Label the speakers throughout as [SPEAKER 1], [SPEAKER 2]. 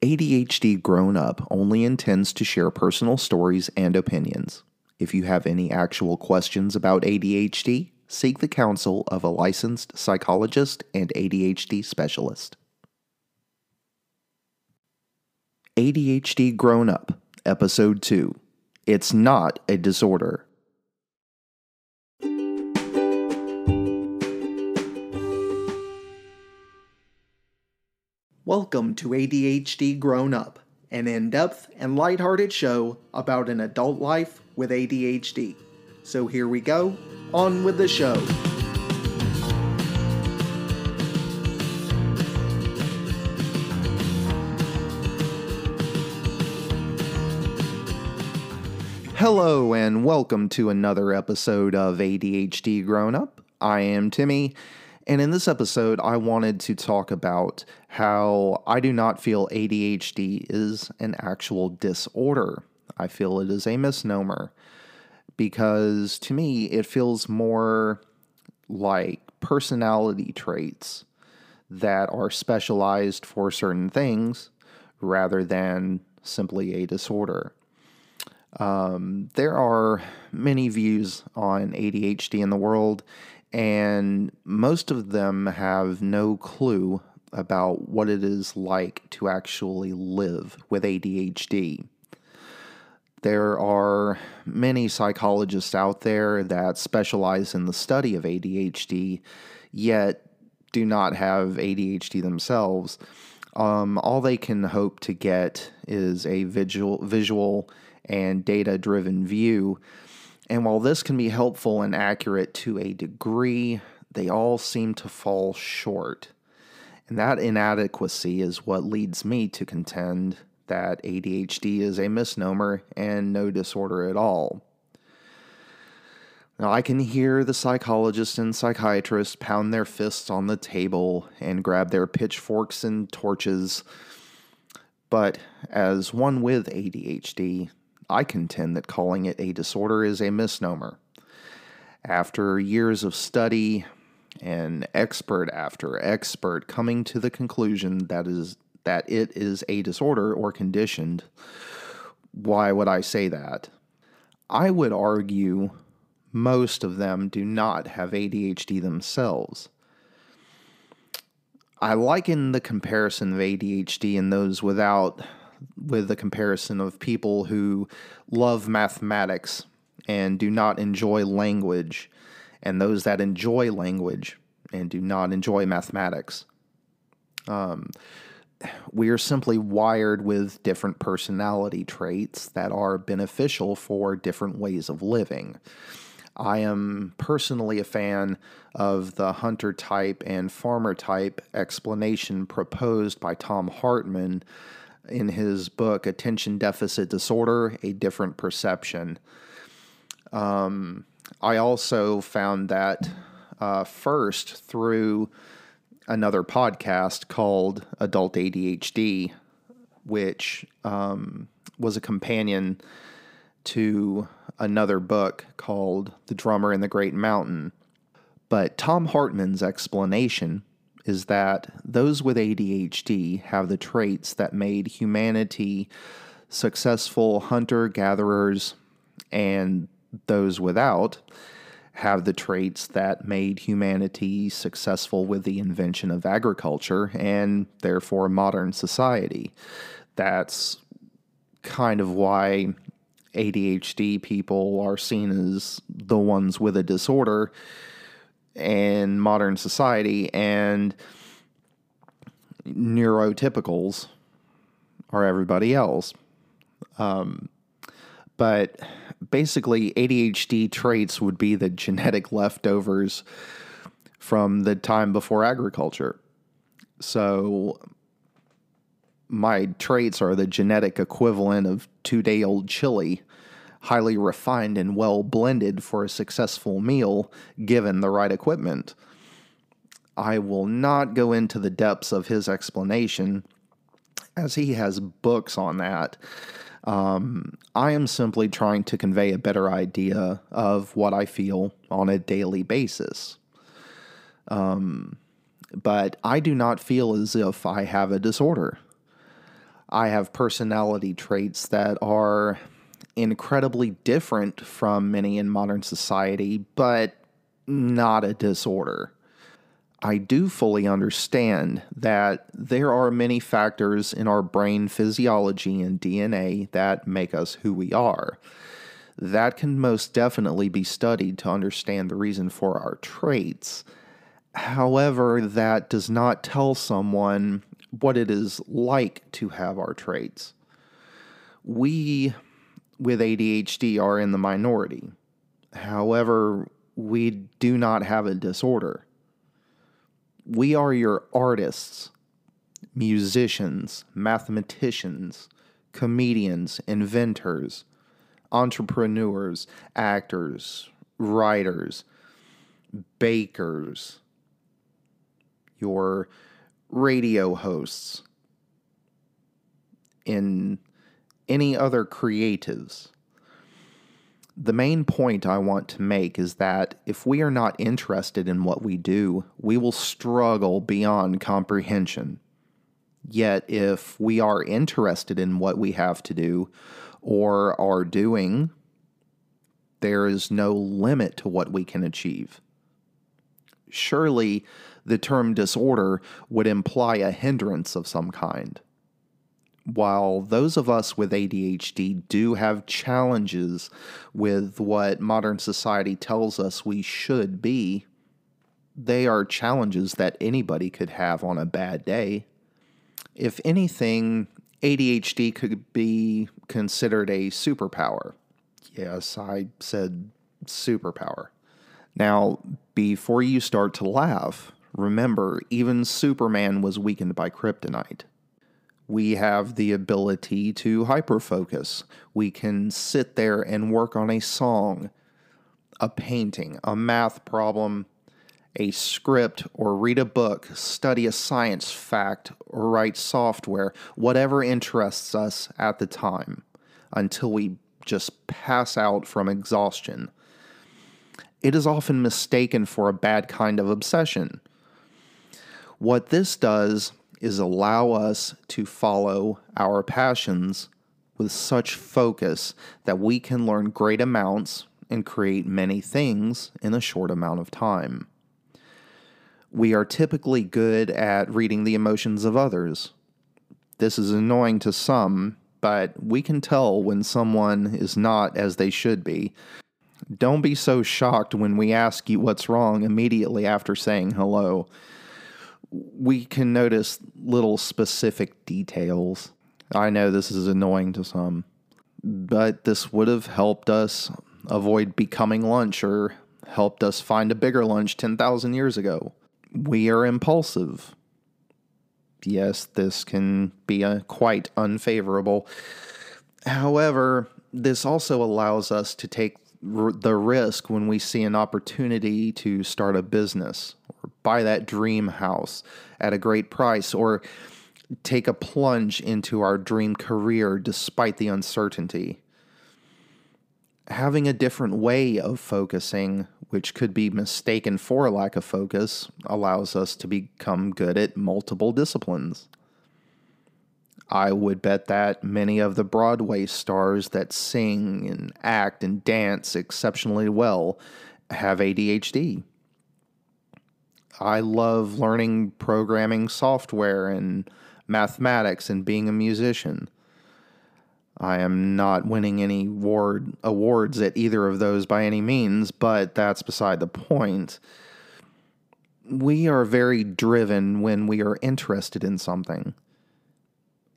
[SPEAKER 1] ADHD Grown Up only intends to share personal stories and opinions. If you have any actual questions about ADHD, seek the counsel of a licensed psychologist and ADHD specialist. ADHD Grown Up, Episode 2 It's Not a Disorder. Welcome to ADHD Grown Up, an in depth and lighthearted show about an adult life with ADHD. So here we go, on with the show. Hello, and welcome to another episode of ADHD Grown Up. I am Timmy, and in this episode, I wanted to talk about how I do not feel ADHD is an actual disorder. I feel it is a misnomer because to me, it feels more like personality traits that are specialized for certain things rather than simply a disorder. Um, there are many views on ADHD in the world, and most of them have no clue about what it is like to actually live with ADHD. There are many psychologists out there that specialize in the study of ADHD, yet do not have ADHD themselves. Um, all they can hope to get is a visual, visual and data driven view. And while this can be helpful and accurate to a degree, they all seem to fall short. And that inadequacy is what leads me to contend that ADHD is a misnomer and no disorder at all. Now, I can hear the psychologists and psychiatrists pound their fists on the table and grab their pitchforks and torches. But as one with ADHD, I contend that calling it a disorder is a misnomer. After years of study and expert after expert coming to the conclusion that is that it is a disorder or conditioned, why would I say that? I would argue most of them do not have ADHD themselves. I liken the comparison of ADHD and those without with the comparison of people who love mathematics and do not enjoy language, and those that enjoy language and do not enjoy mathematics. Um, we are simply wired with different personality traits that are beneficial for different ways of living. I am personally a fan of the hunter type and farmer type explanation proposed by Thom Hartmann in his book Attention Deficit Disorder A Different Perception. Um, I also found that uh, first through another podcast called Adult ADHD, which um, was a companion to another book called The Drummer and the Great Mountain. But Thom Hartmann's explanation is that those with ADHD have the traits that made humanity successful hunter gatherers, and those without have the traits that made humanity successful with the invention of agriculture and therefore modern society. That's kind of why ADHD people are seen as the ones with a disorder in modern society, and neurotypicals are everybody else. Um, but basically, ADHD traits would be the genetic leftovers from the time before agriculture. So, my traits are the genetic equivalent of two day old chili highly refined and well blended for a successful meal given the right equipment. I will not go into the depths of his explanation as he has books on that. Um, I am simply trying to convey a better idea of what I feel on a daily basis. Um, but I do not feel as if I have a disorder. I have personality traits that are incredibly different from many in modern society, but not a disorder. I do fully understand that there are many factors in our brain physiology and DNA that make us who we are. That can most definitely be studied to understand the reason for our traits. However, that does not tell someone what it is like to have our traits. We with ADHD are in the minority. However, we do not have a disorder we are your artists, musicians, mathematicians, comedians, inventors, entrepreneurs, actors, writers, bakers, your radio hosts, and any other creatives the main point I want to make is that if we are not interested in what we do, we will struggle beyond comprehension. Yet, if we are interested in what we have to do or are doing, there is no limit to what we can achieve. Surely, the term disorder would imply a hindrance of some kind while those of us with ADHD do have challenges with what modern society tells us we should be, they are challenges that anybody could have on a bad day. If anything, ADHD could be considered a superpower. Yes, I said superpower. Now, before you start to laugh, remember, even Superman was weakened by kryptonite we have the ability to hyperfocus. We can sit there and work on a song, a painting, a math problem, a script, or read a book, study a science fact, or write software, whatever interests us at the time, until we just pass out from exhaustion. It is often mistaken for a bad kind of obsession. What this does is allow us to follow our passions with such focus that we can learn great amounts and create many things in a short amount of time. We are typically good at reading the emotions of others. This is annoying to some, but we can tell when someone is not as they should be. Don't be so shocked when we ask you what's wrong immediately after saying hello we can notice little specific details. I know this is annoying to some, but this would have helped us avoid becoming lunch or helped us find a bigger lunch 10,000 years ago. We are impulsive. Yes, this can be quite unfavorable. However, this also allows us to take the risk when we see an opportunity to start a business buy that dream house at a great price or take a plunge into our dream career despite the uncertainty. Having a different way of focusing, which could be mistaken for a lack of focus, allows us to become good at multiple disciplines. I would bet that many of the Broadway stars that sing and act and dance exceptionally well have ADHD. I love learning programming software and mathematics and being a musician. I am not winning any award, awards at either of those by any means, but that's beside the point. We are very driven when we are interested in something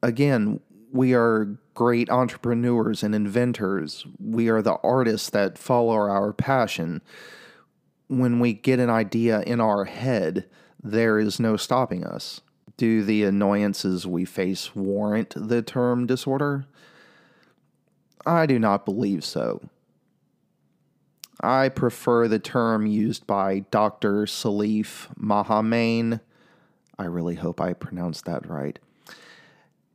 [SPEAKER 1] again, we are great entrepreneurs and inventors. We are the artists that follow our passion. When we get an idea in our head, there is no stopping us. Do the annoyances we face warrant the term disorder? I do not believe so. I prefer the term used by Dr. Salif Mahamane. I really hope I pronounced that right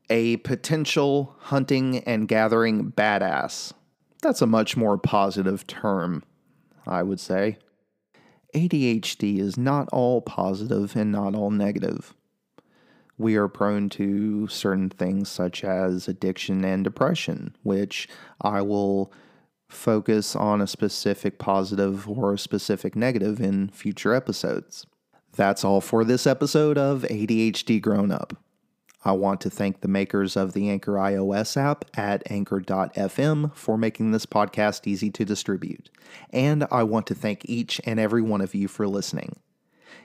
[SPEAKER 1] a potential hunting and gathering badass. That's a much more positive term, I would say. ADHD is not all positive and not all negative. we are prone to certain things such as addiction and depression, which I will focus on a specific positive or a specific negative in future episodes. That's all for this episode of ADHD Grown Up. I want to thank the makers of the Anchor iOS app at anchor.fm for making this podcast easy to distribute. And I want to thank each and every one of you for listening.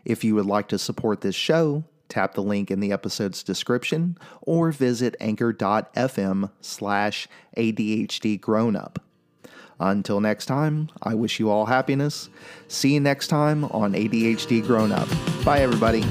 [SPEAKER 1] If you would like to support this show, tap the link in the episode's description or visit anchor.fm slash ADHD Grown Up. Until next time, I wish you all happiness. See you next time on ADHD Grown Up. Bye, everybody.